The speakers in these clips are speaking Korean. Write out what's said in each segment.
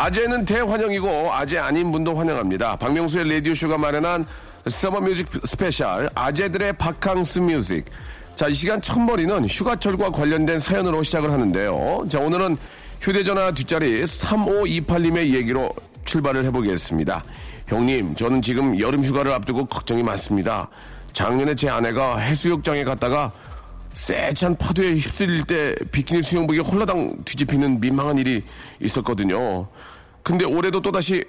아재는 대환영이고 아재 아닌 분도 환영합니다. 박명수의 라디오쇼가 마련한 summer music special 아재들의 바캉스 music. 자, 이 시간 첫머리는 휴가철과 관련된 사연으로 시작을 하는데요. 자, 오늘은 휴대전화 뒷자리 3528님의 얘기로 출발을 해보겠습니다. 형님, 저는 지금 여름 휴가를 앞두고 걱정이 많습니다. 작년에 제 아내가 해수욕장에 갔다가 세찬 파도에 휩쓸릴 때 비키니 수영복이 홀라당 뒤집히는 민망한 일이 있었거든요. 근데 올해도 또다시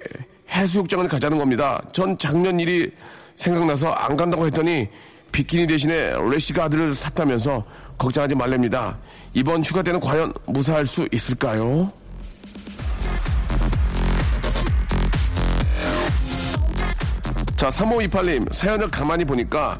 해수욕장을 가자는 겁니다. 전 작년 일이 생각나서 안 간다고 했더니 비키니 대신에 래시가드를 샀다면서 걱정하지 말랍니다. 이번 휴가 때는 과연 무사할 수 있을까요? 자, 3528님, 사연을 가만히 보니까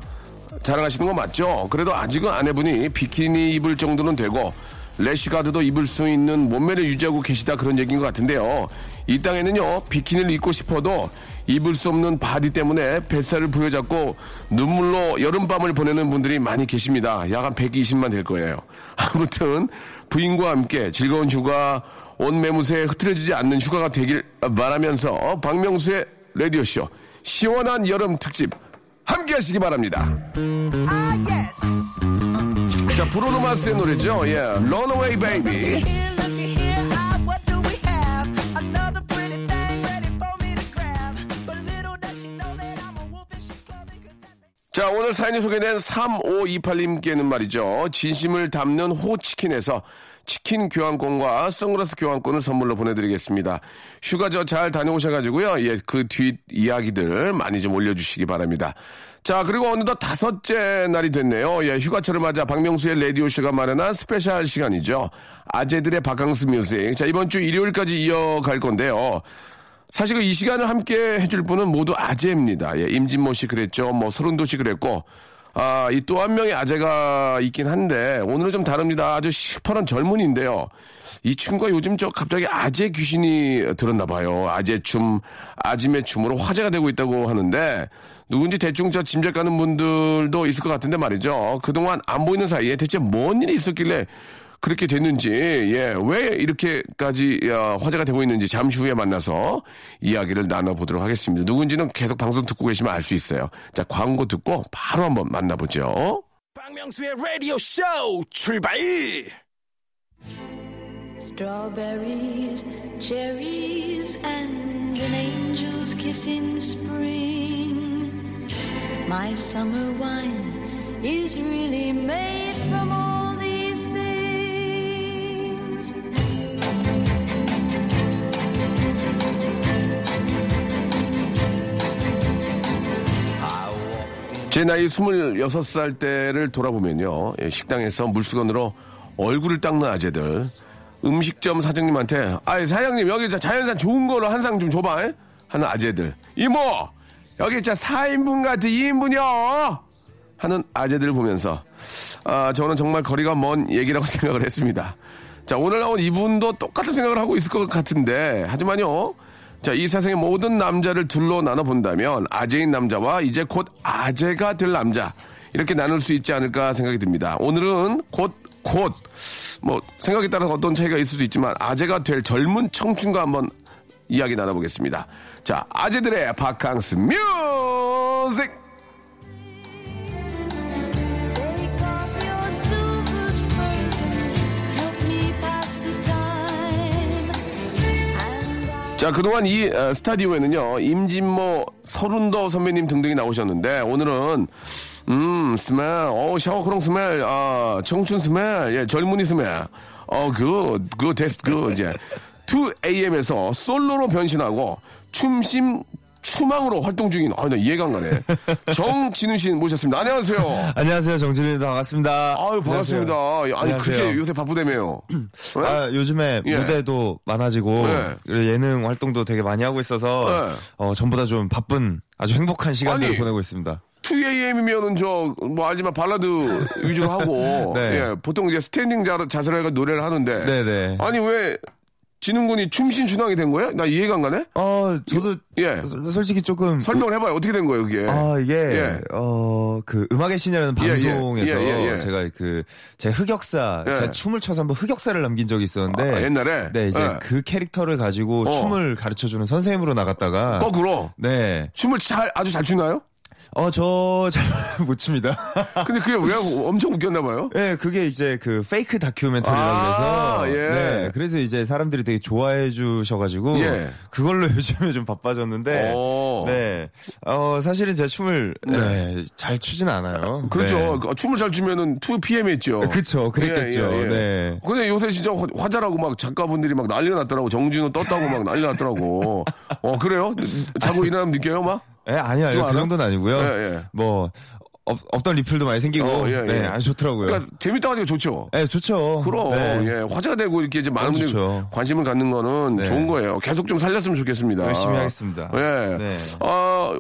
자랑하시는 거 맞죠? 그래도 아직은 아내분이 비키니 입을 정도는 되고 래시가드도 입을 수 있는 몸매를 유지하고 계시다 그런 얘기인 것 같은데요. 이 땅에는요 비키니를 입고 싶어도 입을 수 없는 body 때문에 뱃살을 부여잡고 눈물로 여름밤을 보내는 분들이 많이 계십니다. 약 한 120만 될 거예요. 아무튼 부인과 함께 즐거운 휴가 온 매무새에 흐트러지지 않는 휴가가 되길 바라면서 박명수의 라디오쇼 시원한 여름 특집 함께 하시기 바랍니다. 자, 브로노마스의 노래죠. 예. Runaway Baby. 자, 오늘 사연이 소개된 3528님께는 말이죠. 진심을 담는 호치킨에서 치킨 교환권과 선글라스 교환권을 선물로 보내드리겠습니다. 휴가 저 잘 다녀오셔가지고요. 예, 그 뒷 이야기들 많이 좀 올려주시기 바랍니다. 자, 그리고 어느덧 다섯째 날이 됐네요. 예, 휴가철을 맞아 박명수의 라디오쇼가 마련한 special 시간이죠. 아재들의 바캉스 music. 자, 이번 주 일요일까지 이어갈 건데요. 사실 이 시간을 함께 해줄 분은 모두 아재입니다. 예, 임진모 씨 그랬죠. 뭐 서른도 씨 그랬고, 아, 이 또 한 명의 아재가 있긴 한데, 오늘은 좀 다릅니다. 아주 시퍼런 젊은이인데요. 이 친구가 요즘 저 갑자기 아재 귀신이 들었나 봐요. 아재 춤, 아짐의 춤으로 화제가 되고 있다고 하는데, 누군지 대충 저 짐작 가는 분들도 있을 것 같은데 말이죠. 그동안 안 보이는 사이에 대체 뭔 일이 있었길래 그렇게 됐는지, 예, 왜 이렇게까지 야, 화제가 되고 있는지 잠시 후에 만나서 이야기를 나눠보도록 하겠습니다. 누군지는 계속 방송 듣고 계시면 알 수 있어요. 자, 광고 듣고 바로 한번 만나보죠. 박명수의 라디오 쇼 출발! Strawberries, cherries, and an angel's kiss in spring. My summer wine is really made from all 제 나이 26살 때를 돌아보면요. 예, 식당에서 물수건으로 얼굴을 닦는 아재들. 음식점 사장님한테, 아이, 사장님, 여기 자- 자연산 좋은 거로 한 상 좀 줘봐. 에? 하는 아재들. 이모! 여기 진짜 4인분 같은 2인분이요! 하는 아재들을 보면서, 아, 저는 정말 거리가 먼 얘기라고 생각을 했습니다. 자, 오늘 나온 이분도 똑같은 생각을 하고 있을 것 같은데, 하지만요. 자, 이 세상의 모든 남자를 둘로 나눠본다면 아재인 남자와 이제 곧 아재가 될 남자 이렇게 나눌 수 있지 않을까 생각이 듭니다. 오늘은 곧, 곧, 뭐, 생각에 따라서 어떤 차이가 있을 수 있지만 아재가 될 젊은 청춘과 한번 이야기 나눠보겠습니다. 자, 아재들의 바캉스 뮤직! 자, 그동안 이 어, 스튜디오에는요, 임진모, 설운도 선배님 등등이 나오셨는데, 오늘은, 음, smell, 어, shower cologne smell, 아, 청춘 smell, 예, 젊은이 smell, 어, 그, 그, 데스, 그, 이제, 2AM에서 솔로로 변신하고, 춤신, 춤왕으로 활동 중인, 아, 나 이해가 안 가네. 정진운 씨 모셨습니다. 안녕하세요. 안녕하세요. 정진운입니다. 반갑습니다. 아유, 반갑습니다. 아니, 안녕하세요. 그렇게 요새 바쁘다며요. 네? 아, 요즘에 예. 무대도 많아지고 네. 예능 활동도 되게 많이 하고 있어서 네. 어, 전보다 좀 바쁜 아주 행복한 시간들을 아니, 보내고 있습니다. 2AM이면은 저, 뭐 알지만 발라드 위주로 하고, 네. 예, 보통 이제 standing 자, 자세로 해가 노래를 하는데, 네네. 아니 왜 진운 군이 춤신 춤왕이 된 거예요? 나 이해가 안 가네? 어, 저도 예. 소- 솔직히 조금 설명을 해봐요. 어떻게 된 거예요, 그게? 아, 이게, 예. 어, 그, 음악의 신이라는 예, 예. 방송에서 예, 예, 예. 제가 그, 제 흑역사, 예. 제가 춤을 춰서 한번 흑역사를 남긴 적이 있었는데. 아, 옛날에? 네, 이제 예. 그 캐릭터를 가지고 어. 춤을 가르쳐 주는 선생님으로 나갔다가. 거꾸로. 네. 춤을 잘, 아주 잘 추나요? 어, 저 잘 못 춥니다. 근데 그게 왜 엄청 웃겼나 봐요? 네, 그게 이제 그 페이크 다큐멘터리라고 아, 해서. 예. 네, 그래서 이제 사람들이 되게 좋아해 주셔 가지고. 예. 그걸로 요즘에 좀 바빠졌는데. 오. 네. 어, 사실은 제 춤을, 네, 잘 추진 않아요. 그렇죠. 네. 그 춤을 잘 추면은 2PM 했죠. 그쵸, 그랬겠죠. 예, 예, 예. 네. 근데 요새 진짜 화- 화자라고 막 작가분들이 막 난리가 났더라고. 정진호 떴다고 막 난리 났더라고. 어, 그래요? 자고 일어나면 느껴요, 막? 예, 아니요. 그? 정도는 아니고요. 예, 예. 뭐, 없, 없던 리플도 많이 생기고. 어, 예, 예. 네, 아주 좋더라고요. 그러니까 재밌다고 하니까 좋죠. 예, 좋죠. 그럼 네. 예 화제가 되고 이렇게 이제 많은 분들이 좋죠. 관심을 갖는 거는 네. 좋은 거예요. 계속 좀 살렸으면 좋겠습니다. 열심히 하겠습니다. 예. 네. 어,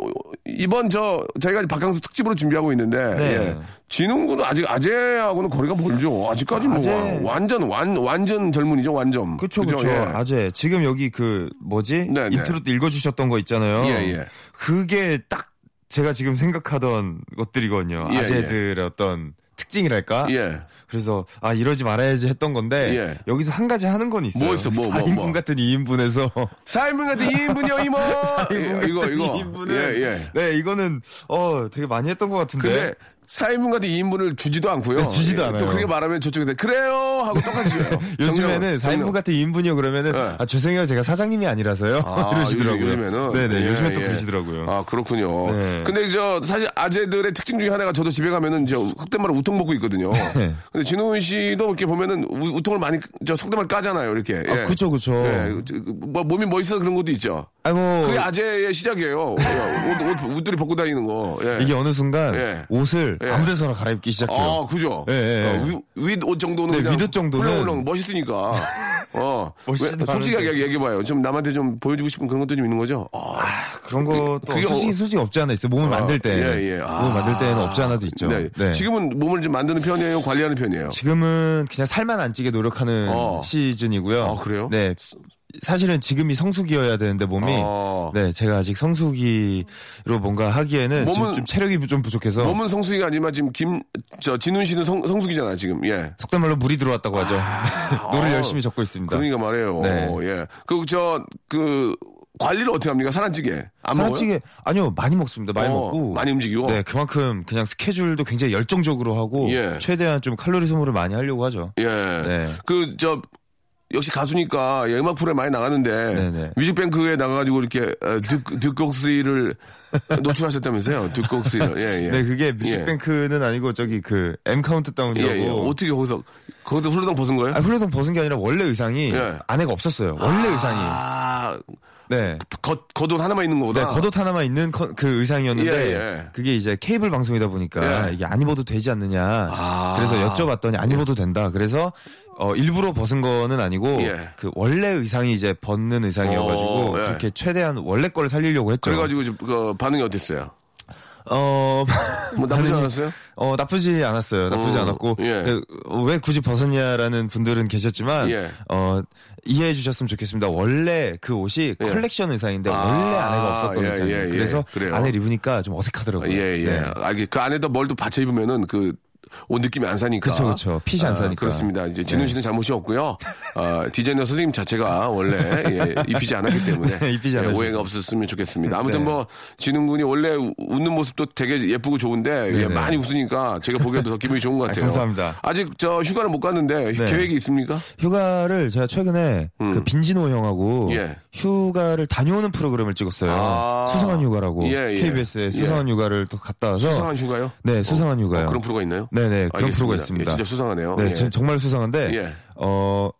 이번 저 저희가 바캉스 특집으로 준비하고 있는데 네. 예. 진운 군은 아직 아재하고는 거리가 멀죠. 아직까지 뭐 아재. 와- 완전 완 완전 젊은이죠. 완전. 그쵸, 그쵸. 예. 아재. 지금 여기 그, 뭐지? 네, 네. 인트로 때 읽어주셨던 거 있잖아요. 예, 예. 그게 딱 제가 지금 생각하던 것들이거든요. 예, 아재들의 어떤 특징이랄까? 예. 그래서, 아, 이러지 말아야지 했던 건데, 예. 여기서 한 가지 하는 건 있어요. 뭐 있어, 뭐, 뭐, 4인분 뭐. 같은 2인분에서. 4인분 같은 2인분이요, 이모. 4인분 예, 이거 이거. 2인분은. 예, 예. 네, 이거는, 어, 되게 많이 했던 것 같은데. 근데 4인분 같은 2인분을 주지도 않고요. 네, 주지도 예, 또 않아요. 그렇게 말하면 저쪽에서 그래요 하고 똑같이 줘요. 요즘에는 정녕, 4인분 정녕. 같은 2인분이요 그러면은 네. 아 죄송해요 제가 사장님이 아니라서요 아, 이러시더라고요. 요즘- 요즘에는 네네 예, 요즘에 또 예. 그러시더라고요. 아 그렇군요. 네. 근데 저 사실 아재들의 특징 중에 하나가 저도 집에 가면은 이제 속된 말로 우통 먹고 있거든요. 네. 근데 진훈 씨도 이렇게 보면은 우, 통을 많이 저 속된 말 까잖아요. 이렇게. 아, 그쵸, 그쵸. 예. 저, 뭐 몸이 멋있어 그런 것도 있죠. 아, 뭐 그게 아재의 시작이에요. 예, 옷, 옷, 옷들이 벗고 다니는 거. 예. 이게 어느 순간 예. 옷을 예. 아무데서나 갈아입기 시작해요. 아, 그죠? 예, 예, 예. 어, 위, 윗옷 정도는 네, 그냥 윗옷 정도는 훌렁훌렁 멋있으니까. 어. 왜- 솔직하게. 얘기- 얘기해봐요. 좀 남한테 좀 보여주고 싶은 그런 것도 좀 있는 거죠? 아, 그런 것도 그게 솔직히 어- 솔직히 없지 않아 있어요. 몸을 만들 때. 예, 예. 아. 몸을 만들 때는 없지 않아도 있죠. 네. 네. 지금은 몸을 좀 만드는 편이에요? 관리하는 편이에요? 지금은 그냥 살만 안 찌게 노력하는 어. 시즌이고요. 아, 그래요? 네. 사실은 지금이 성수기여야 되는데 몸이 어. 네 제가 아직 성수기로 뭔가 하기에는 몸은- 지금 좀 체력이 좀 부족해서 몸은 성수기가 아니지만 지금 김, 저, 진운 씨는 성, 성수기잖아, 지금. 예. 속된 말로 물이 들어왔다고 하죠. 노를 아. 열심히 젓고 있습니다. 그러니까 말해요. 네. 예. 그, 저, 그, 관리를 어떻게 합니까? 살 안 찌게. 안 먹어요? 살 안 찌게 아니요 많이 먹습니다. 많이 어, 먹고 많이 움직이고? 네 그만큼 그냥 스케줄도 굉장히 열정적으로 하고 예. 최대한 좀 칼로리 소모를 많이 하려고 하죠. 예. 네. 그, 저, 역시 가수니까 예, 음악 프로에 많이 나가는데 네네. 뮤직뱅크에 나가가지고 이렇게 어, 듣, 듣곡스를 노출하셨다면서요? 듣곡스를. 예, 예. 네 그게 뮤직뱅크는 아니고 저기 그 M 예, 카운트다운이라고 예. 어떻게 거기서, 거기서 훌러덩 벗은 거예요? 아, 훌러덩 벗은 게 아니라 원래 의상이 예. 안에가 없었어요. 원래 의상이 아, 네. 겉, 겉옷 하나만 있는 거보다. 네, 겉옷 하나만 있는 컨- 그 의상이었는데 예, 예. 그게 이제 케이블 방송이다 보니까 예. 이게 안 입어도 되지 않느냐. 아. 그래서 여쭤봤더니 안 입어도 된다. 그래서 어, 일부러 벗은 거는 아니고 예. 그 원래 의상이 이제 벗는 의상이어가지고 어, 예. 그렇게 최대한 원래 거를 살리려고 했죠. 그래가지고 좀, 그 반응이 어땠어요? 어, 뭐 나쁘지 않았어요? 어, 나쁘지 않았어요. 나쁘지 어, 않았고. 예. 그, 어, 왜 굳이 벗었냐라는 분들은 계셨지만, 예. 어, 이해해 주셨으면 좋겠습니다. 원래 그 옷이 예. 컬렉션 의상인데, 아, 원래 안에가 없었던 예, 의상이에요. 예, 예. 그래서. 안에 입으니까 좀 어색하더라고요. 예, 예. 네. 알게 그 안에다 뭘 또 받쳐 입으면은 그, 옷 느낌이 안 사니까. 그쵸, 그쵸. 핏이 안 아, 사니까. 그렇습니다. 이제 진운 씨는 잘못이 없고요. 아, 디자이너 선생님 자체가 원래 예, 입히지 않았기 때문에 네, 입히지 예. 오해가 없었으면 좋겠습니다. 아무튼 네. 뭐 진운 군이 원래 우- 웃는 모습도 되게 예쁘고 좋은데 예. 많이 웃으니까 제가 보기에도 더 기분이 좋은 것 아, 같아요. 감사합니다. 아직 저 휴가는 못 갔는데 네. 계획이 있습니까? 휴가를 제가 최근에 그 빈진호 형하고 음. 예. 휴가를 다녀오는 프로그램을 찍었어요. 아. 수상한 휴가라고 예, 예. KBS의 수상한 휴가를 또 갔다 와서 수상한 휴가요? 네, 수상한 휴가요. 어, 그런 프로가 있나요? 네네 그런 알겠습니다. 프로가 예, 있습니다. 진짜 수상하네요. 네, 예. 진- 정말 수상한데 예. 어.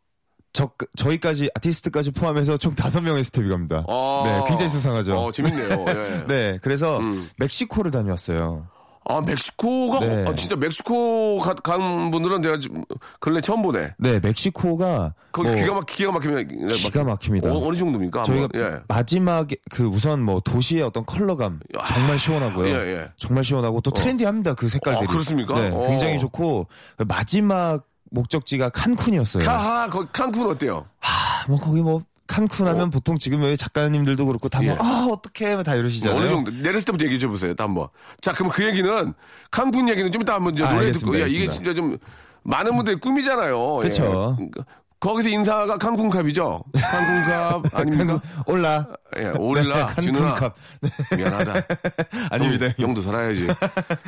저, 저희까지 아티스트까지 포함해서 총 다섯 명의 스텝이 갑니다. 아. 네, 굉장히 수상하죠. 어, 재밌네요. 예. 네, 그래서 음. 멕시코를 다녀왔어요. 아, 멕시코가, 네. 아, 진짜 멕시코 가, 간 분들은 내가 지금 근래 처음 보네. 네, 멕시코가 거기 뭐 기가 막, 기가 막히면. 기가 막힙니다. 어, 어느 정도입니까? 저희가 예. 마지막에 그 우선 뭐 도시의 어떤 컬러감 정말 시원하고요. 예, 예. 정말 시원하고 또 트렌디합니다 그 색깔들이. 아, 그렇습니까? 네, 어. 굉장히 좋고 마지막 목적지가 칸쿤이었어요. 거기 칸쿤 어때요? 아, 뭐 거기 뭐 칸쿤 하면 보통 지금 여기 작가님들도 그렇고 다뭐 어. 예. 아 어떻게 다 이러시잖아요. 어느 정도 내렸을 때부터 얘기해 줘 보세요. 한번. 자, 그럼 그 얘기는 칸쿤 얘기는 좀 이따 한번 이제 아, 노래 듣고 야, 이게. 진짜 좀 많은 분들의 꿈이잖아요. 그쵸. 예. 거기서 인사가 칸쿤캅이죠. 칸쿤캅 아닙니까? 올라. 예, 올라 칸쿤캅. 미안하다. 아닙니다. 형, 형도 살아야지.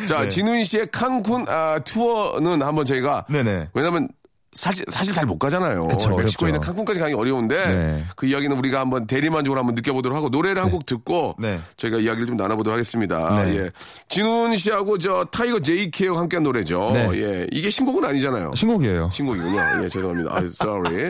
자, 네. 진훈 씨의 칸쿤 아, 투어는 한번 저희가 네네. 왜냐면 사실 사실 잘 못 가잖아요. 그쵸, 멕시코에 있는 어렵죠. 칸쿤까지 가기 어려운데 네. 그 이야기는 우리가 한번 대리만족으로 한번 느껴보도록 하고 노래를 한 곡 듣고 네. 저희가 이야기를 좀 나눠보도록 하겠습니다. 네. 예. 진운 씨하고 저 타이거 JK와 함께한 노래죠. 네. 예. 이게 신곡은 아니잖아요. 신곡이에요. 신곡이군요. 예, 죄송합니다. 아, sorry.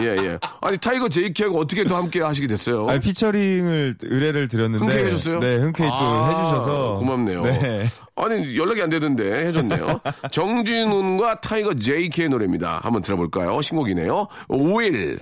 예, 예. 아니 타이거 JK하고 어떻게 또 함께 하시게 됐어요? 아, 피처링을 의뢰를 드렸는데 흔쾌히 해줬어요? 네, 흔쾌히 또 아, 해주셔서 고맙네요. 네. 아니 연락이 안 되던데 해줬네요. 정진운과 타이거 JK의 노래입니다. 한번 들어볼까요? 신곡이네요. Will.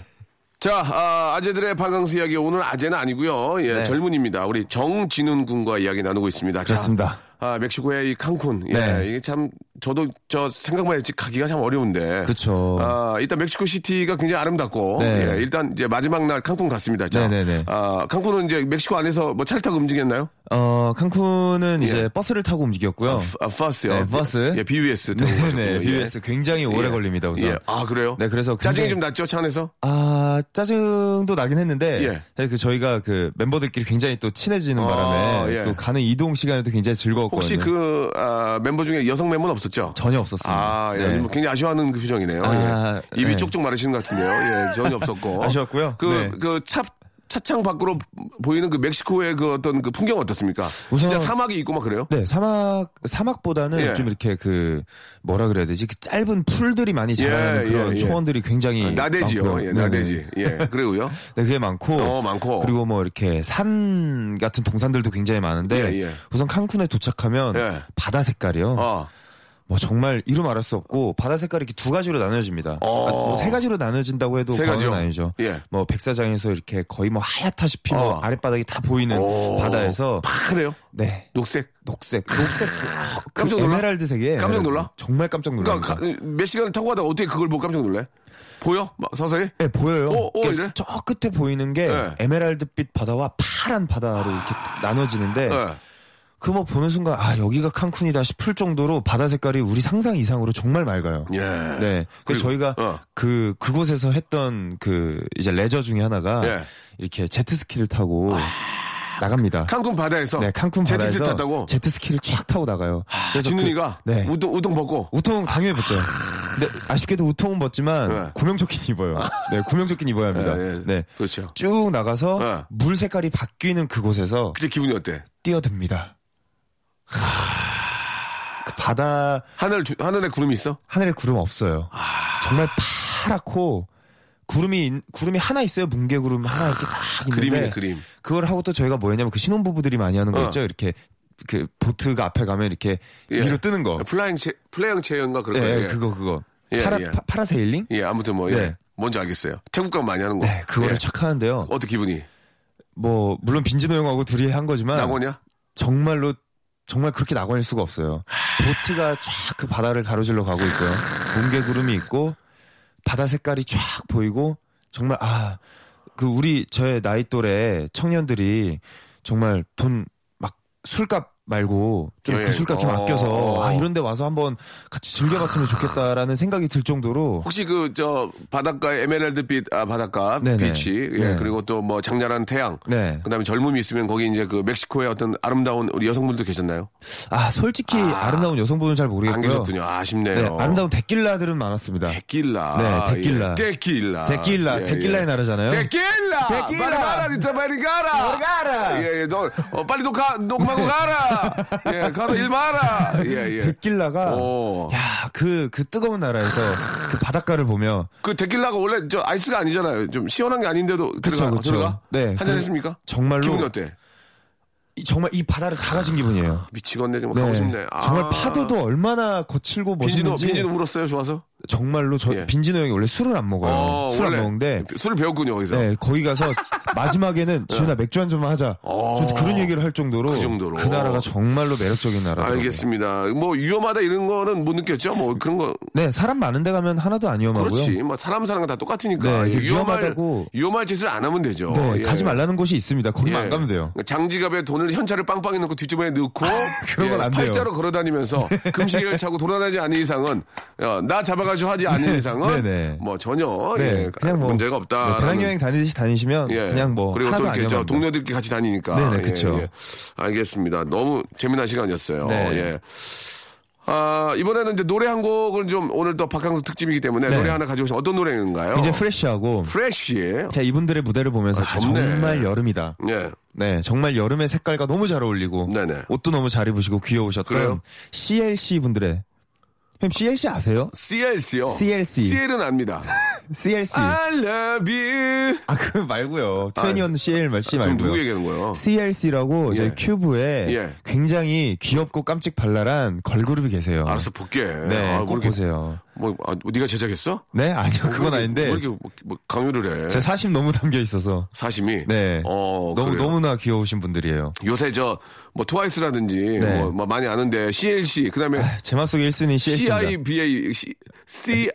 자, 아, 아재들의 바캉스 이야기 오늘 아재는 아니고요. 예, 네. 젊은입니다. 우리 정진운 군과 이야기 나누고 있습니다. 자, 그렇습니다. 아, 멕시코의 이 칸쿤. 예, 네. 이게 참 저도 저 생각만 했지 가기가 참 어려운데. 그쵸. 아, 일단 멕시코 시티가 굉장히 아름답고 네. 예, 일단 이제 마지막 날 칸쿤 갔습니다. 자, 네네네. 아, 칸쿤은 이제 멕시코 안에서 뭐 차를 타고 움직였나요? 어, 칸쿤은 이제 예. 버스를 타고 움직였고요. 아, 버스요. 네, 버스. 예, BUS 타고 가셨군요. 네, 예. 굉장히 오래 예. 걸립니다, 우선. 예. 아, 그래요? 네, 그래서 짜증이 굉장히- 좀 났죠, 차 안에서? 아, 짜증도 나긴 했는데, 예. 그 저희가 그 멤버들끼리 굉장히 또 친해지는 아, 바람에 예. 또 가는 이동 시간에도 굉장히 즐거웠 거든요. 혹시 그, 아, 멤버 중에 여성 멤버는 없었죠? 전혀 없었습니다. 아, 예. 네. 뭐 굉장히 아쉬워하는 그 표정이네요. 아, 예. 입이 네. 쪽쪽 마르시는 것 같은데요. 예, 전혀 없었고. 아쉬웠고요. 그, 네. 그 차, 차창 밖으로 보이는 그 멕시코의 그 어떤 그 풍경 어떻습니까? 우선- 진짜 사막이 있고 막 그래요? 네, 사막, 사막보다는 예. 좀 이렇게 그, 뭐라 그래야 되지? 그 짧은 풀들이 많이 자라는 예, 그런 예, 예. 초원들이 굉장히. 나대지요. 많고요. 예. 나대지. 예, 그래고요. 네, 그게 많고. 어, 많고. 그리고 뭐 이렇게 산 같은 동산들도 굉장히 많은데. 예, 예. 우선 칸쿤에 도착하면 예. 바다 색깔이요. 어. 뭐 정말 이루 말할 수 없고 바다 색깔이 이렇게 두 가지로 나눠집니다. 어. 아, 뭐세 가지로 나눠진다고 해도 세 과언은? 아니죠. 예. 뭐 백사장에서 이렇게 거의 뭐 하얗다시피 뭐 어. 아랫바닥이 다 보이는 오. 바다에서 파래요? 네 녹색. 녹색 녹색 그 깜짝 놀라? 에메랄드색이에요. 깜짝 놀라? 정말 깜짝 놀랍니다. 그러니까 가- 몇 시간을 타고 가다가 어떻게 그걸 보고 깜짝 놀래? 보여? 막 서서히? 네, 보여요. 어, 어, 그러니까? 저 끝에 보이는 게 네. 에메랄드빛 바다와 파란 바다로 이렇게 나눠지는데 예. 그 뭐 보는 순간 아 여기가 칸쿤이다 싶을 정도로 바다 색깔이 우리 상상 이상으로 정말 맑아요. 예. 네. 그래서 저희가 어. 그 그곳에서 했던 그 이제 레저 중에 하나가 예. 아. 이렇게 제트스키를 타고 나갑니다. 칸쿤 바다에서 네, 칸쿤 바다에서 탔다고? 제트스키를 쫙 타고 나가요. 그래서 진훈이가 그, 네. 우통 우통 벗고 우통 당연히 벗죠. 근데 아쉽게도 우통은 벗지만 네. 구명조끼는 입어요. 네, 구명조끼는 입어야 합니다. 예, 예. 네. 그렇죠. 쭉 나가서 네. 물 색깔이 바뀌는 그곳에서 그때 기분이 어때? 뛰어듭니다. 하... 그 바다 하늘 주- 하늘에 구름이 있어? 하늘에 구름 없어요. 아. 정말 파랗고 구름이 있- 구름이 하나 있어요. 뭉게 구름 하나 이렇게 딱 있는데 그림이네 그림. 그걸 하고 또 저희가 뭐였냐면 그 신혼부부들이 많이 하는 거 어. 있죠. 이렇게 그 보트가 앞에 가면 이렇게 예. 위로 뜨는 거. flying 체 flying 체인가 그런 네, 거. 예. 그거 그거. 예, 파라 예. 파- 파라세일링? 예, 아무튼 뭐 예. 네. 뭔지 알겠어요. 태국 가면 많이 하는 거. 네, 그거를 예. 착 하는데요. 어떻게 기분이? 뭐 물론 빈진호 형하고 둘이 한 거지만 낙원이야? 정말로 정말 그렇게 낙원일 수가 없어요. 보트가 쫙 그 바다를 가로질러 가고 있고요. 뭉게 구름이 있고 바다 색깔이 쫙 보이고 정말 아 그 우리 저의 나이 또래 청년들이 정말 돈 막 술값 말고 좀 여행. 기술가 좀 어. 아껴서 아 이런데 와서 한번 같이 즐겨봤으면 좋겠다라는 생각이 들 정도로 혹시 그 저 바닷가에 에메랄드빛 아 바닷가 네네. 비치 예 네. 그리고 또 뭐 장렬한 태양 네. 그다음에 젊음이 있으면 거기 이제 그 멕시코의 어떤 아름다운 우리 여성분도 계셨나요? 아 솔직히 아, 름다운 여성분은 잘안 모르겠고요. 계셨군요. 아쉽네요. 네, 아름다운 데킬라들은 많았습니다. 데킬라. 네, 데킬라. 예. 데킬라. 데킬라, 예, 데킬라의 예. 나라잖아요. 데킬라. 데킬라. 빨리 가라, 니타 빨리 가라. 빨리 가라. 예, 예, 너 어, 빨리 녹화 녹음하고 가라. 예, 가서 일 봐라. 예, 예. 데킬라가 오. 야, 그, 그 뜨거운 나라에서 그 바닷가를 보며 그 데킬라가 원래 저 ice가 아니잖아요. 좀 시원한 게 아닌데도 들어가. 그쵸. 들어가? 네. 한잔 그- 했습니까? 정말로 기분이 어때? 이- 정말 이 바다를 다 가진 기분이에요. 미치겠네. 정말 가고 싶네. 아. 정말 파도도 얼마나 거칠고 빈지노 멋있는지 빈지노 울었어요. 좋아서. 정말로 저 예. 빈진호 형이 원래 술을 안 먹어요. 어, 술안 원래 먹는데 술을 배웠군요 거기서. 네, 거기 가서 마지막에는 지훈아 맥주 한 잔만 하자. 어. 저 그런 얘기를 할 정도로 그 정도로. 나라가 정말로 매력적인 나라더라고요. 알겠습니다. 뭐 위험하다 이런 거는 못 느꼈죠. 뭐 그런 거 네, 사람 많은 데 가면 하나도 안 위험하고요. 그렇지. 뭐 사람 사는 건 다 똑같으니까. 네, 예, 위험할 위험하다고- 위험할 짓을 안 하면 되죠. 네, 예. 가지 말라는 곳이 있습니다. 거기만 예. 안 가면 돼요. 장지갑에 돈을 현찰을 빵빵히 넣고 뒷주머니에 넣고 그런 건안 돼요. 팔자로 걸어다니면서 금시계를 차고 돌아다니지 않는 이상은 야, 나 잡아가지고 하지 않는 이상은 네네. 뭐 전혀 네, 예, 그냥 뭐 문제가 없다. 네, 배낭여행 다니듯이 다니시면 예. 그냥 뭐 그리고 또안 이렇게 저. 동료들끼리 같이 다니니까. 네네, 예, 그쵸. 예. 알겠습니다. 너무 재미난 시간이었어요. 네. 예. 아, 이번에는 이제 노래 한 곡을 좀 오늘 또 박항서 특집이기 때문에 네. 노래 하나 가지고 오신 어떤 노래인가요? 굉장히 프레쉬하고 프레쉬. 제가 이분들의 무대를 보면서 아, 아. 정말 여름이다. 예. 네, 정말 여름의 색깔과 너무 잘 어울리고 네네. 옷도 너무 잘 입으시고 귀여우셨던 그래요? CLC 분들의 형 CLC 아세요? CLC요. CLC. CL은 압니다. CLC. I love you. 아, 그 말고요. 트웬티원 CL 말 C 그럼 말고요. 누구 얘기하는 거예요? CLC라고 예. 저희 큐브에 예. 굉장히 귀엽고 깜찍 발랄한 걸그룹이 계세요. 알았어, 볼게. 네, 아, 꼭 보세요. 뭐, 아, 네가 제작했어? 네, 아니요, 그건 뭐, 아닌데. 뭐 이렇게 뭐, 뭐 강요를 해. 제 사심 너무 담겨 있어서. 사심이. 네. 어, 너무, 그래요? 너무나 귀여우신 분들이에요. 요새 저, 뭐, 트와이스라든지, 네. 뭐, 뭐 많이 아는데, CLC, 그 다음에, 제 맘속에 1순위 CLC입니다. CIBA, C,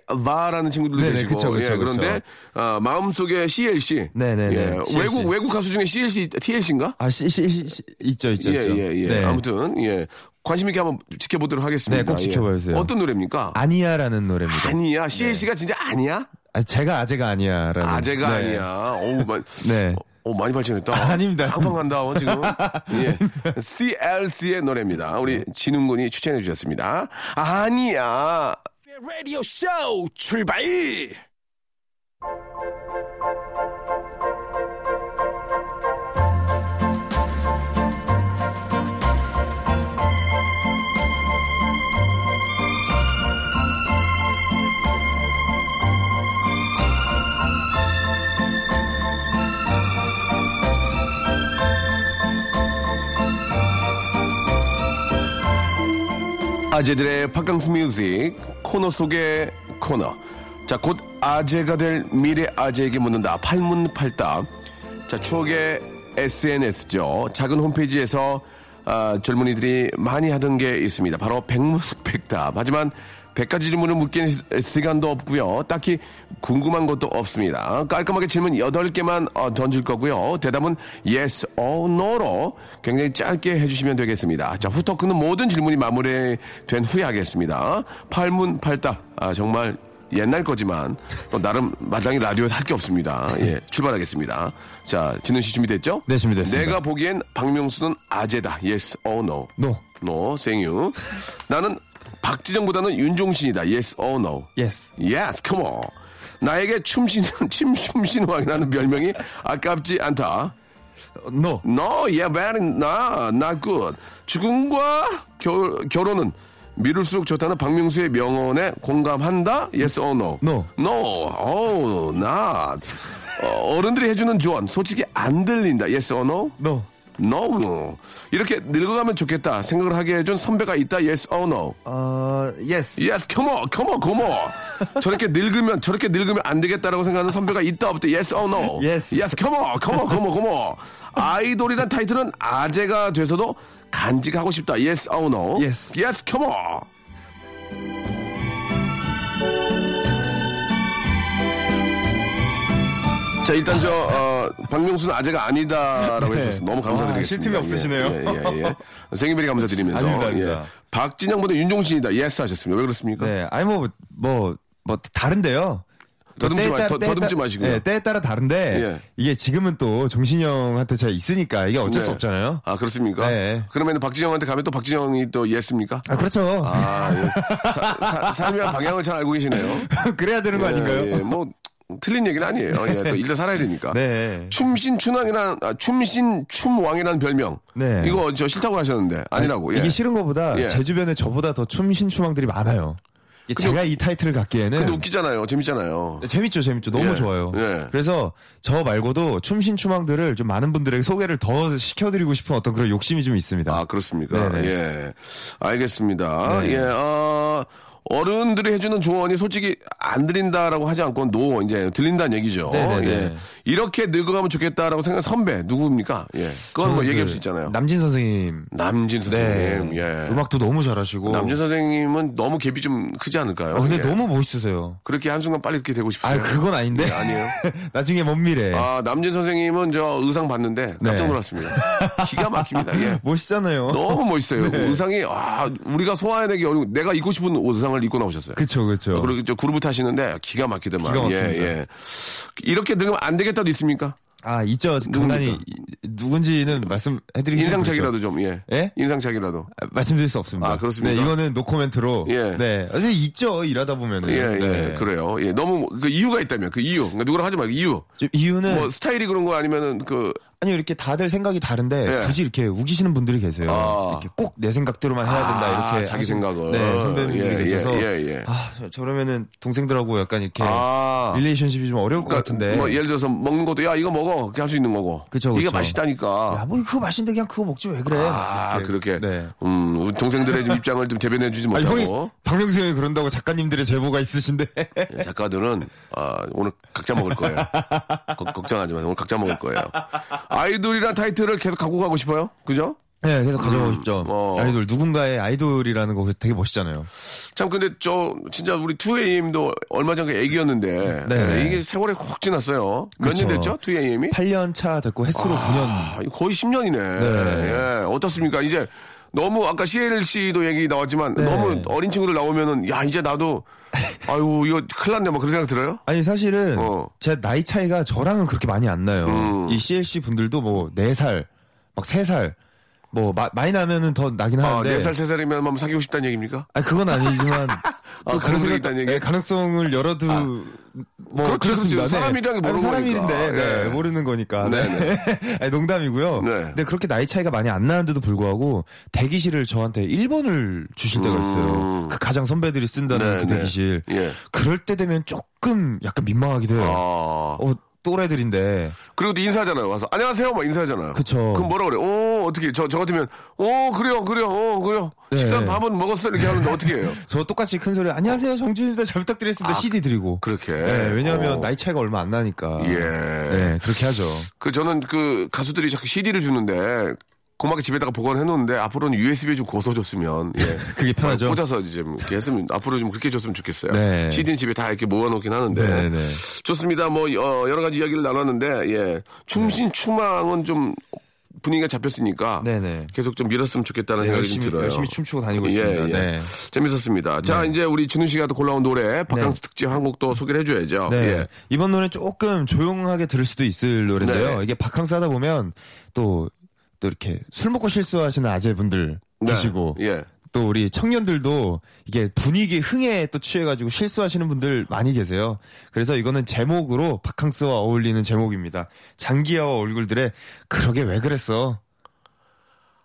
C바라는 친구들도 네네, 계시고. 그쵸, 그쵸, 예, 그런데, 아, 마음속에 CLC. 네네네, 예, CLC. 외국, 외국 가수 중에 CLC, TLC인가? 아, C, C, C- 있죠, 있죠, 예, 있죠. 예, 예. 네. 아무튼, 예. 관심 있게 한번 지켜보도록 하겠습니다. 네, 꼭 예. 지켜봐 주세요. 어떤 노래입니까? 아니야라는 노래입니다. 아니야. CLC가 진짜 아니야? 아, 제가 아재가 아니야라는. 아재가 네. 아니야. 어우, 마, 네. 어, 많이 발전했다. 아닙니다. 팡팡 간다, 어, 지금. 예. CLC의 노래입니다. 우리 진웅군이 추천해 주셨습니다. 아니야. 라디오 쇼 출발! 아재들의 팝강스 뮤직 코너 속의 코너. 자, 곧 아재가 될 미래 아재에게 묻는다. 팔문팔답. 자, 추억의 SNS죠. 작은 홈페이지에서 아, 젊은이들이 많이 하던 게 있습니다. 바로 백무백답. 하지만 100가지 질문을 묻기엔 시- 시간도 없고요. 딱히 궁금한 것도 없습니다. 깔끔하게 질문 8개만 어, 던질 거고요. 대답은 yes or no로 굉장히 짧게 해주시면 되겠습니다. 자, 후토크는 모든 질문이 마무리된 후에 하겠습니다. 팔문팔답. 아, 정말 옛날 거지만 또 나름 마당이 라디오에서 할 게 없습니다. 예, 출발하겠습니다. 자, 진우 씨 준비됐죠? 네, 준비됐습니다. 내가 보기엔 박명수는 아재다. Yes or no? No. No, 생유. 나는 박지정보다는 윤종신이다. Yes or no? Yes. Yes, come on. 나에게 춤신, 침, 춤신왕이라는 별명이 아깝지 않다. No. No, yeah, very, nah, not good. 죽음과 결, 결혼은 미룰수록 좋다는 박명수의 명언에 공감한다? Yes or no? No. No, oh, not. 어, 어른들이 해주는 조언, 솔직히 안 들린다. Yes or no? No. No. 이렇게 늙어가면 좋겠다 생각을 하게 해준 선배가 있다. Yes or no? 어, yes. Yes, come on, come on, come on. 저렇게 늙으면 저렇게 늙으면 안 되겠다라고 생각하는 선배가 있다 없다. Yes or no? Yes. Yes, come on, come on, come on, come on. 아이돌이란 타이틀은 아재가 돼서도 간직하고 싶다. Yes or no? Yes. Yes, come on. 자 일단 저 어, 박명수는 아재가 아니다라고 네. 해주셔서 너무 감사드리겠습니다. 와, 쉴 틈이 없으시네요. 예, 예, 예. Thank you very 감사드리면서. 아닙니다, 아닙니다. 예. 박진영보다 윤종신이다. Yes 하셨습니다. 왜 그렇습니까? 네, 아니 뭐 뭐 뭐 다른데요. 더듬지 때에 마- 따라- 더- 더듬지 따라- 마시고요. 네, 때에 따라 다른데 예. 이게 지금은 또 종신이 형한테 제가 있으니까 이게 어쩔 수 네. 없잖아요. 아, 그렇습니까? 네. 그러면 박진영한테 가면 또 박진영이 또 예스입니까? 아 그렇죠. 아, 예. 사- 사- 삶의 방향을 잘 알고 계시네요. 그래야 되는 거 아닌가요? 예, 예. 뭐, 틀린 얘기는 아니에요. 예, 또 일단 살아야 되니까. 네. 춤신 춘왕이란, 아, 춤신 춤왕이라는 별명. 네. 이거 저 싫다고 하셨는데, 아니라고. 예. 이게 싫은 것보다 예. 제 주변에 저보다 더 춤신추망들이 많아요. 이게 제가 이 타이틀을 갖기에는 근데 웃기잖아요. 재밌잖아요. 재밌죠, 재밌죠. 너무 예. 좋아요. 예. 그래서 저 말고도 춤신추망들을 좀 많은 분들에게 소개를 더 시켜드리고 싶은 어떤 그런 욕심이 좀 있습니다. 아, 그렇습니까? 네네. 예. 알겠습니다. 네. 예, 어, 어른들이 해주는 조언이 솔직히 안 들린다라고 하지 않고 노 이제 들린다는 얘기죠. 네네네. 예. 이렇게 늙어가면 좋겠다라고 생각하는 선배 누구입니까? 예. 그건 뭐 얘기할 그 수 있잖아요. 남진 선생님. 남진 선생님. 예. 음악도 너무 잘하시고. 남진 선생님은 너무 갭이 좀 크지 않을까요? 아, 근데 예. 너무 멋있으세요. 그렇게 한순간 빨리 그렇게 되고 싶으세요? 아, 그건 아닌데. 예, 아니에요. 나중에 먼 미래. 아, 남진 선생님은 저 의상 봤는데 깜짝 네. 놀랐습니다. 기가 막힙니다. 예. 멋있잖아요. 너무 멋있어요. 그 의상이 아 우리가 소화해내기 어려운 내가 입고 싶은 의상을 입고 나오셨어요. 그쵸, 그쵸. 그리고 저 그루브 타시는데 기가 막히더만. 기가 예. 예. 이렇게 늙으면 안 되겠다도 있습니까? 아, 있죠. 간단히 누군지는 말씀해드리기 인상착이라도 좀 예. 예? 인상착이라도. 아, 말씀드릴 수 없습니다. 아, 그렇습니까? 네, 이거는 노코멘트로. 예. 네. 근데 있죠. 일하다 보면은. 예, 예, 네. 그래요. 예, 너무 그 이유가 있다면 그 이유. 그러니까 누구랑 하지 말고 이유. 좀 이유는 뭐 스타일이 그런 거 아니면은 그 아니 이렇게 다들 생각이 다른데 예. 굳이 이렇게 우기시는 분들이 계세요. 아. 이렇게 꼭 내 생각대로만 해야 된다 아, 이렇게 자기 생각을. 네 선배님들이 예, 예, 계셔서 예, 예. 아 저- 저러면은 동생들하고 약간 이렇게 아. 릴레이션십이 좀 어려울 것 그러니까 같은데. 뭐 예를 들어서 먹는 것도 야 이거 먹어 그렇게 할 수 있는 거고. 그쵸, 이게. 맛있다니까. 야뭐 그거 맛있는데 그냥 그거 먹지 왜 그래? 아, 이렇게. 그렇게. 네. 음, 우리 동생들의 좀 입장을 좀 대변해 주지 아, 형이 못하고. 박명수 형이 그런다고 작가님들의 제보가 있으신데. 예, 작가들은, 아, 오늘 각자 먹을 거예요. 걱- 걱정하지 마세요. 오늘 각자 먹을 거예요. 아이돌이란 타이틀을 계속 갖고 가고 싶어요? 그죠? 네, 계속 가져가고 싶죠. 어. 아이돌 누군가의 아이돌이라는 거 되게 멋있잖아요. 참, 근데 저, 진짜 우리 2AM도 얼마 전에 애기였는데. 네. 예, 이게 세월이 훅 지났어요. 몇년 그쵸. 됐죠? 2AM이? 8년 차 됐고 횟수로 9년. 아, 이거 거의 10년이네. 예, 어떻습니까? 이제 너무 아까 CLC도 얘기 나왔지만 네. 너무 어린 친구들 나오면은 야, 이제 나도 아유, 이거 큰일 났네. 뭐 그런 생각 들어요? 아니 사실은 어. 제 나이 차이가 저랑은 그렇게 많이 안 나요. 음. 이 CLC 분들도 뭐 4살, 막 3살, 뭐 마- 많이 나면 더 나긴 아, 하는데. 4살, 3살이면 한번 사귀고 싶다는 얘기입니까? 아니 그건 아니지만 또 아, 가능성이 있다는 얘기? 네, 가능성을 열어두 뭐 그렇죠, 그렇습니다. 그렇죠. 사람이라는 게 모르는 사람 일인데 거니까. 네, 예. 모르는 거니까. 네, 네. 아니, 농담이고요. 네. 근데 그렇게 나이 차이가 많이 안 나는데도 불구하고 대기실을 저한테 1번을 주실 때가 있어요. 그 가장 선배들이 쓴다는 네, 그 네. 대기실. 예. 그럴 때 되면 조금 약간 민망하기도 해요. 아. 어, 또래들인데. 그리고 또 인사하잖아요. 와서 안녕하세요. 막 인사하잖아요. 그쵸. 그럼 뭐라 그래? 오, 어떻게 저, 저 같으면 오, 그래요. 그래요. 어, 그래요. 네. 식사 밥은 먹었어. 이렇게 하는데 어떻게 해요? 저 똑같이 큰 소리 안녕하세요 정준입니다 잘 부탁드리겠습니다 CD 드리고 아, 그렇게. 네, 왜냐하면 어. 나이 차이가 얼마 안 나니까 예. 네 그렇게 하죠 그 저는 그 가수들이 자꾸 CD를 주는데 고맙게 집에다가 보관해 놓는데 앞으로는 USB에 좀 고서줬으면 예. 그게 편하죠. 꽂아서 이제 뭐 이렇게 했으면 앞으로 좀 그렇게 줬으면 좋겠어요. 네. CD는 집에 다 이렇게 모아놓긴 하는데 네 네. 좋습니다. 뭐 어, 여러 가지 이야기를 나눴는데 예. 춤신 추망은 좀 분위기가 잡혔으니까 네네. 계속 좀 밀었으면 좋겠다는 네, 생각이 열심히- 좀 들어요. 열심히 춤추고 다니고 예, 있습니다. 예. 네. 재밌었습니다. 자 이제 우리 진우 씨가 또 골라온 노래 바캉스 특집 한 곡 또 소개를 해줘야죠. 네. 예. 이번 노래 조금 조용하게 들을 수도 있을 노래인데요. 네. 이게 바캉스 하다 보면 또, 또 이렇게 술 먹고 실수하시는 아재분들 네. 계시고 예. 또 우리 청년들도 이게 분위기 흥에 또 취해가지고 실수하시는 분들 많이 계세요. 그래서 이거는 제목으로 바캉스와 어울리는 제목입니다. 장기하와 얼굴들의 그러게 왜 그랬어?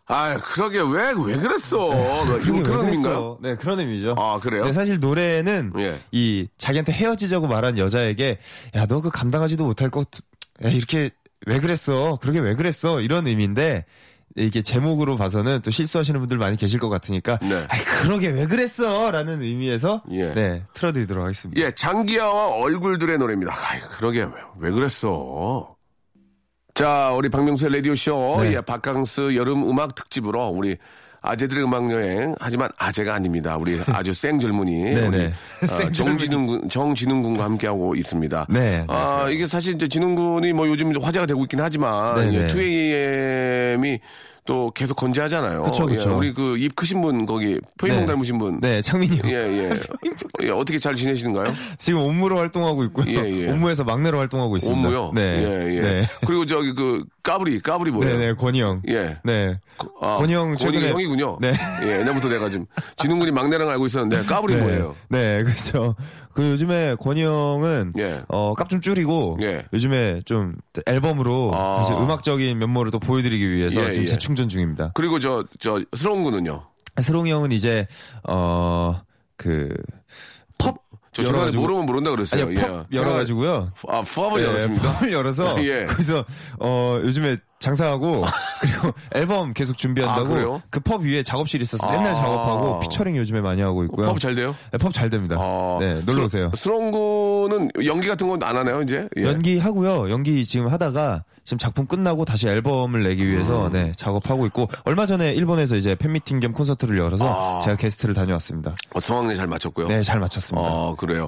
아, 그러게 왜 왜 그랬어? 이거 그러게 왜 그런? 의미인가요? 네, 그런 의미죠. 아, 그래요? 네, 사실 노래는 예. 이 자기한테 헤어지자고 말한 여자에게 야, 너 그 감당하지도 못할 것 야, 이렇게 왜 그랬어? 그러게 왜 그랬어? 이런 의미인데 이게 제목으로 봐서는 또 실수하시는 분들 많이 계실 것 같으니까 네. 아이 그러게 왜 그랬어? 라는 의미에서 예. 네, 틀어드리도록 하겠습니다. 예, 장기하와 얼굴들의 노래입니다. 아이, 그러게 왜, 왜 그랬어? 자, 우리 박명수의 라디오 쇼, 네. 예, 바캉스 여름 음악 특집으로 우리, 아재들의 음악 여행 하지만 아재가 아닙니다. 우리 아주 생 젊은이 네네. 우리, 아, 생 정진웅 군 정진웅 군과 함께 하고 있습니다. 네, 아 이게 사실 이제 진웅 군이 뭐 요즘 화제가 되고 있긴 하지만 네네. 2AM이 또 계속 건재하잖아요. 그쵸, 그쵸. 예, 우리 그 입 크신 분 거기 포인봉 네. 닮으신 분. 네, 창민이 형. 예, 예. 예, 어떻게 잘 지내시는가요? 지금 옴무로 활동하고 있고요. 예, 예. 옴무에서 막내로 활동하고 있습니다. 옴무요? 네. 예, 예. 네. 그리고 저기 그 까불이, 까불이 뭐예요? 네, 네, 권희 형. 예. 네. 아, 권희 형 권희 최근에- 형이군요. 네. 예, 옛날부터 내가 지금 진웅군이 막내랑 알고 있었는데 까불이 네. 뭐예요? 네, 그렇죠. 그 요즘에 권희 형은 예. 어, 값 좀 줄이고 예. 요즘에 좀 앨범으로 아. 사실 음악적인 면모를 또 보여드리기 위해서 예, 지금 예. 재충전 중입니다. 그리고 저, 저, 스러운 군은요? 스롱이 형은 이제 어그 펍 저 죄송한데 모르면 모른다 그랬어요. 아니요 펍 예. 열어가지고 아, 푸업을 예, 열었습니까? 펍을 열어서 예. 거기서 어 요즘에 장사하고 그리고 앨범 계속 아, 준비한다고 그래요? 그펍 위에 작업실이 있어서 아. 맨날 작업하고 피처링 요즘에 많이 하고 있고요. 푸업 잘 돼요? 네, 펍잘 됩니다. 아, 네, 놀러 오세요. 군은 연기 같은 건 안 하나요, 이제? 예. 연기 하고요. 연기 지금 하다가 지금 작품 끝나고 다시 앨범을 내기 위해서 음. 네, 작업하고 있고 얼마 전에 일본에서 이제 팬미팅 겸 콘서트를 열어서 아. 제가 게스트를 다녀왔습니다. 어, 성황리 잘 맞췄고요. 네, 잘 마쳤습니다. 아, 그래요.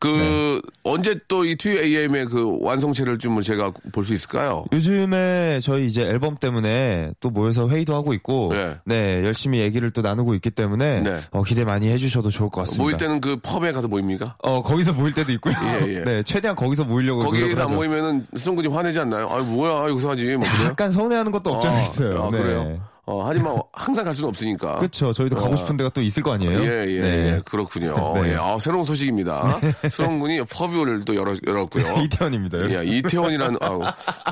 그, 언제 또이 2AM의 그 완성체를 좀 제가 볼 수 있을까요? 요즘에 저희 이제 앨범 때문에 또 모여서 회의도 하고 있고 네. 네, 열심히 얘기를 또 나누고 있기 때문에 네. 어, 기대 많이 해주셔도 좋을 것 같습니다. 모일 때는 그 펍에 가서 모입니까? 어 거기서 모일 때도 있고요. 예, 예. 네, 최대한 거기서 모이려고 노력을 거기에서 안 하죠. 모이면은 수성군이 화내지 않나요? 아뭐 야, 여기서 하지. 뭐? 약간 서운해하는 것도 없잖아 아, 있어요. 아, 네. 그래요? 어, 하지만 항상 갈 수는 없으니까. 그렇죠. 저희도 가고 아. 싶은 데가 또 있을 거 아니에요. 예, 예, 네. 예. 그렇군요. 네. 예. 아, 새로운 소식입니다. 수성군이 펍을 또 열었, 열었고요. 이태원입니다. 예, 이태원이라는, 아우,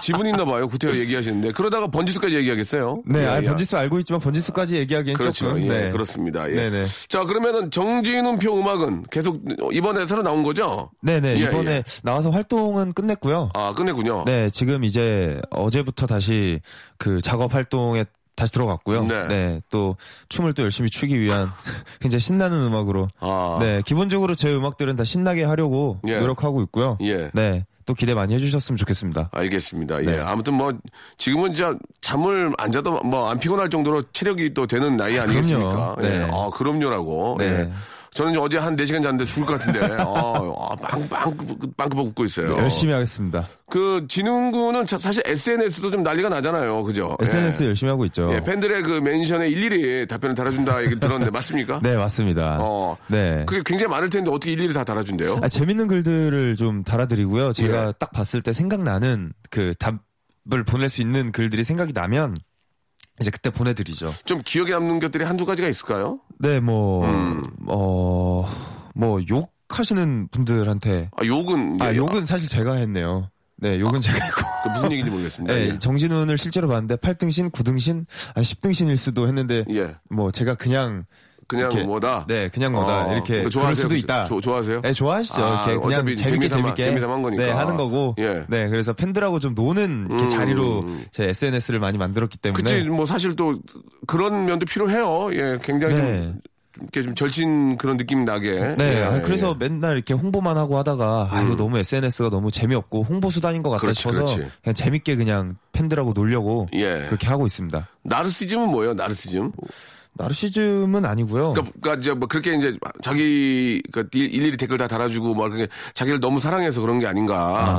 지분 있나 봐요. 구태여 얘기하시는데. 그러다가 번지수까지 얘기하겠어요. 네, 예, 아, 예. 번지수 알고 있지만 번지수까지 얘기하기엔 그렇죠. 조금. 예, 네. 그렇습니다. 예. 네네. 자, 그러면은 정진훈표 음악은 계속 이번에 새로 나온 거죠? 네네 예, 이번에 예. 나와서 활동은 끝냈고요. 아, 끝냈군요. 네, 지금 이제 어제부터 다시 그 작업 활동에 다시 들어갔고요. 네. 또 춤을 또 열심히 추기 위한 굉장히 신나는 음악으로. 아. 네, 기본적으로 제 음악들은 다 신나게 하려고 예. 노력하고 있고요. 예. 네, 또 기대 많이 해주셨으면 좋겠습니다. 알겠습니다. 예. 네. 아무튼 뭐 지금은 진짜 잠을 안 자도 뭐 안 피곤할 정도로 체력이 또 되는 나이 아니겠습니까? 그럼요. 예. 네. 아, 그럼요라고. 네. 예. 저는 이제 어제 한 4시간 잤는데 죽을 것 같은데. 아, 아, 빵, 빵, 빵긋 웃고 있어요. 네, 열심히 하겠습니다. 그, 진흥군은 자- 사실 SNS도 좀 난리가 나잖아요. 그죠? SNS 예. 열심히 하고 있죠. 예, 팬들의 그 멘션에 일일이 답변을 달아준다 얘기를 들었는데 맞습니까? 네, 맞습니다. 어. 네. 그게 굉장히 많을 텐데 어떻게 일일이 다 달아준대요? 아, 재밌는 글들을 좀 달아드리고요. 제가 예. 딱 봤을 때 생각나는 그 답을 보낼 수 있는 글들이 생각이 나면 이제 그때 보내드리죠. 좀 기억에 남는 것들이 한두 가지가 있을까요? 네, 뭐, 음. 어, 뭐, 욕 하시는 분들한테. 아, 욕은. 아, 예, 욕은 사실 제가 했네요. 네, 욕은 제가 했고. 그 무슨 얘기인지 모르겠습니다. 네, 예. 정진훈을 실제로 봤는데 8등신, 9등신, 아, 10등신일 수도 했는데, 예. 뭐, 제가 그냥. 그냥 이렇게, 뭐다? 네, 그냥 뭐다. 어, 이렇게. 그럴 좋아하세요? 수도 있다. 조- 좋아하세요? 네, 좋아하시죠. 아, 이렇게 그냥 어차피 재밌게 재미삼아- 재밌게 재미삼아 한 거니까. 네, 하는 거고. 예. 네, 그래서 팬들하고 좀 노는 음. 자리로 제 SNS를 많이 만들었기 때문에. 그치, 뭐 사실 또 그런 면도 필요해요. 예, 굉장히 네. 좀, 이렇게 좀 절친 그런 느낌 나게. 네, 예, 그래서 예. 맨날 이렇게 홍보만 하고 하다가 아 이거 음. 너무 SNS가 너무 재미없고 홍보 수단인 것 같다 그렇지, 싶어서 그렇지. 그냥 재밌게 그냥 팬들하고 놀려고 예. 그렇게 하고 있습니다. 나르시즘은 뭐예요, 나르시즘? 나르시즘은 아니고요. 그러니까, 그러니까 이제 뭐 그렇게 이제 자기 그 일- 일일이 댓글 다 달아주고 뭐 그렇게 자기를 너무 사랑해서 그런 게 아닌가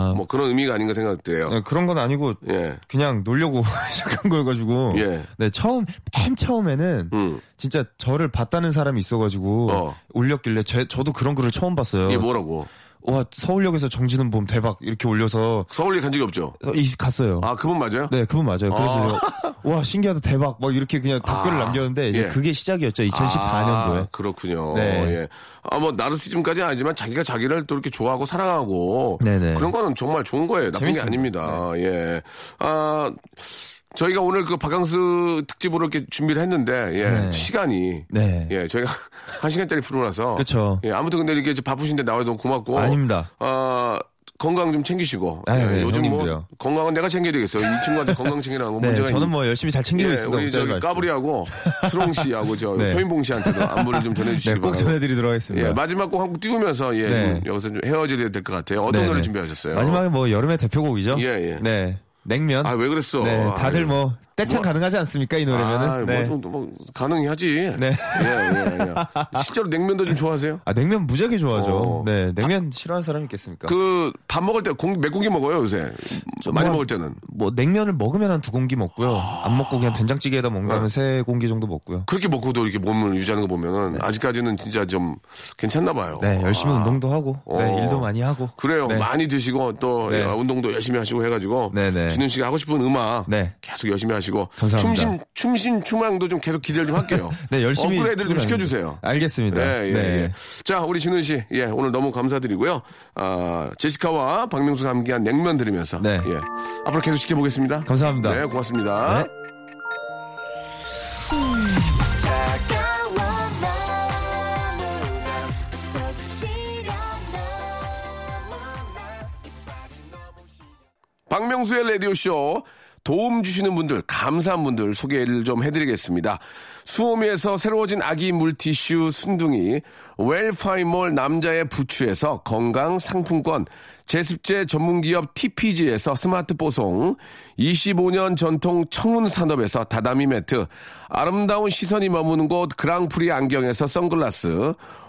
아. 뭐 그런 의미가 아닌가 생각돼요. 네, 그런 건 아니고 예. 그냥 놀려고 시작한 거여가지고 예. 네 처음 맨 처음에는 음. 진짜 저를 봤다는 사람이 있어가지고 어. 올렸길래 제, 저도 그런 글을 처음 봤어요. 이게 뭐라고? 와 서울역에서 정지는 봄 대박 이렇게 올려서 서울에 간 적이 없죠? 어, 이 갔어요. 아, 그분 맞아요? 네, 그분 맞아요. 그래서 아. 제가, 와 신기하다 대박 막 이렇게 그냥 댓글을 아. 남겼는데 이제 예. 그게 시작이었죠. 2014년도에. 아, 그렇군요. 네. 예. 아, 뭐, 나르시즘까지는 아니지만 자기가 자기를 또 이렇게 좋아하고 사랑하고. 네네. 그런 거는 정말 좋은 거예요. 나쁜 게 재밌습니다. 아닙니다. 예. 아, 저희가 오늘 그 바캉스 특집으로 이렇게 준비를 했는데, 예. 네. 시간이. 네. 예, 저희가 한 시간짜리 프로라서. 그쵸. 예, 아무튼 근데 이렇게 바쁘신데 나와서 너무 고맙고. 아닙니다. 아, 건강 좀 챙기시고. 아, 예, 네, 요즘 뭐 형님도요. 건강은 내가 챙겨야 되겠어요. 이 친구한테 건강 챙기라는 거 네, 문제가 저는 있- 뭐 열심히 잘 챙기고 예, 있습니다. 우리 저기. 까불이하고 수롱 씨하고 저 네. 표인봉 씨한테도 안부를 좀 전해주시기 네, 꼭 바라고. 전해드리도록 하겠습니다. 예, 마지막 곡 한 곡 띄우면서 예, 네. 좀 여기서 좀 헤어져야 될 것 같아요. 어떤 네, 노래 네. 준비하셨어요? 마지막에 뭐 여름의 대표곡이죠. 예, 예. 네, 냉면. 아, 왜 그랬어? 네, 다들 아유. 뭐 떼창 가능하지 않습니까 이 노래면은? 아, 네. 뭐, 좀, 뭐, 가능하지. 네. 예, 예, 예. 실제로 냉면도 좀 좋아하세요? 아 냉면 무지하게 좋아하죠. 어. 네, 냉면 싫어하는 사람이 있겠습니까? 그, 밥 먹을 때 공, 몇 공기 먹어요, 요새? 많이 뭐, 먹을 때는. 뭐 냉면을 먹으면 한 두 공기 먹고요. 아. 안 먹고 그냥 된장찌개에다 먹는다면 네. 세 공기 정도 먹고요. 그렇게 먹고도 이렇게 몸을 유지하는 거 보면은 아직까지는 진짜 좀 괜찮나 봐요. 네, 열심히 아. 운동도 하고, 네, 어. 일도 많이 하고. 그래요. 네. 많이 드시고 또 네. 예, 운동도 열심히 하시고 해가지고 네네. 준현 씨가 하고 싶은 음악 네. 계속 열심히 하시고 감사합니다. 춤심 춤심 춤왕도 좀 계속 기대를 좀 할게요. 네, 열심히 업그레이드 좀. 시켜주세요. 알겠습니다. 예, 예, 네. 예. 자, 우리 진훈 씨, 예, 오늘 너무 감사드리고요. 아, 제시카와 박명수가 함께한 냉면 들으면서, 네. 예, 앞으로 계속 지켜보겠습니다. 감사합니다. 네, 고맙습니다. 네. 박명수의 라디오쇼 도움 주시는 분들, 감사한 분들 소개를 좀 해드리겠습니다. 수오미에서 새로워진 아기 물티슈 순둥이, 웰파이몰 남자의 부추에서 건강 상품권, 제습제 전문기업 TPG에서 스마트 뽀송, 25년 전통 청운 산업에서 다다미 매트, 아름다운 시선이 머무는 곳 그랑프리 안경에서 선글라스,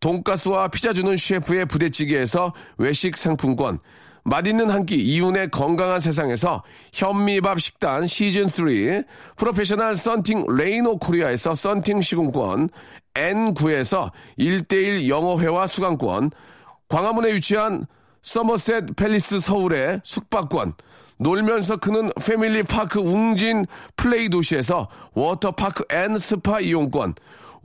돈가스와 피자 주는 셰프의 부대찌개에서 외식 상품권, 맛있는 한 끼 이윤의 건강한 세상에서 현미밥 식단 시즌 3, 프로페셔널 썬팅 레이노 코리아에서 썬팅 시공권, N9에서 1대1 영어회화 수강권, 광화문에 위치한 서머셋 팰리스 서울의 숙박권, 놀면서 크는 패밀리 파크 웅진 플레이 도시에서 워터파크 and 스파 이용권,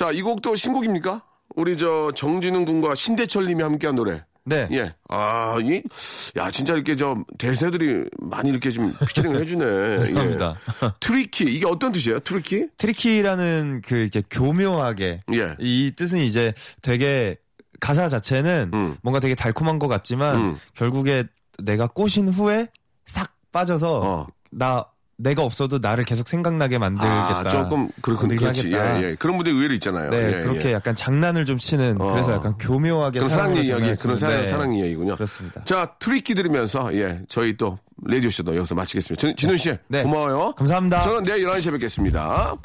자, 이 곡도 신곡입니까? 우리 저 정진운 군과 신대철 님이 함께한 노래. 네. 예. 아, 이, 야, 진짜 이렇게 저 대세들이 많이 이렇게 좀 피처링을 해주네. 감사합니다. 예. Tricky. 이게 어떤 뜻이에요? Tricky? Tricky라는 그 이렇게 교묘하게 예. 이 뜻은 이제 되게 가사 자체는 음. 뭔가 되게 달콤한 것 같지만 음. 결국에 내가 꼬신 후에 싹 빠져서 어. 나 내가 없어도 나를 계속 생각나게 만들겠다. 아, 조금, 그렇군, 그렇지. 예, 예. 그런 분들이 의외로 있잖아요. 네, 예, 그렇게 예. 약간 장난을 좀 치는 어. 그래서 약간 교묘하게 그런 사랑 이야기, 그런 사랑, 네. 사랑 이야기군요. 그렇습니다. 자, Tricky 들으면서, 예, 저희 또, 라디오 쇼도 여기서 마치겠습니다. 진, 진운 씨, 네. 고마워요. 감사합니다. 저는 내일 11시에 뵙겠습니다.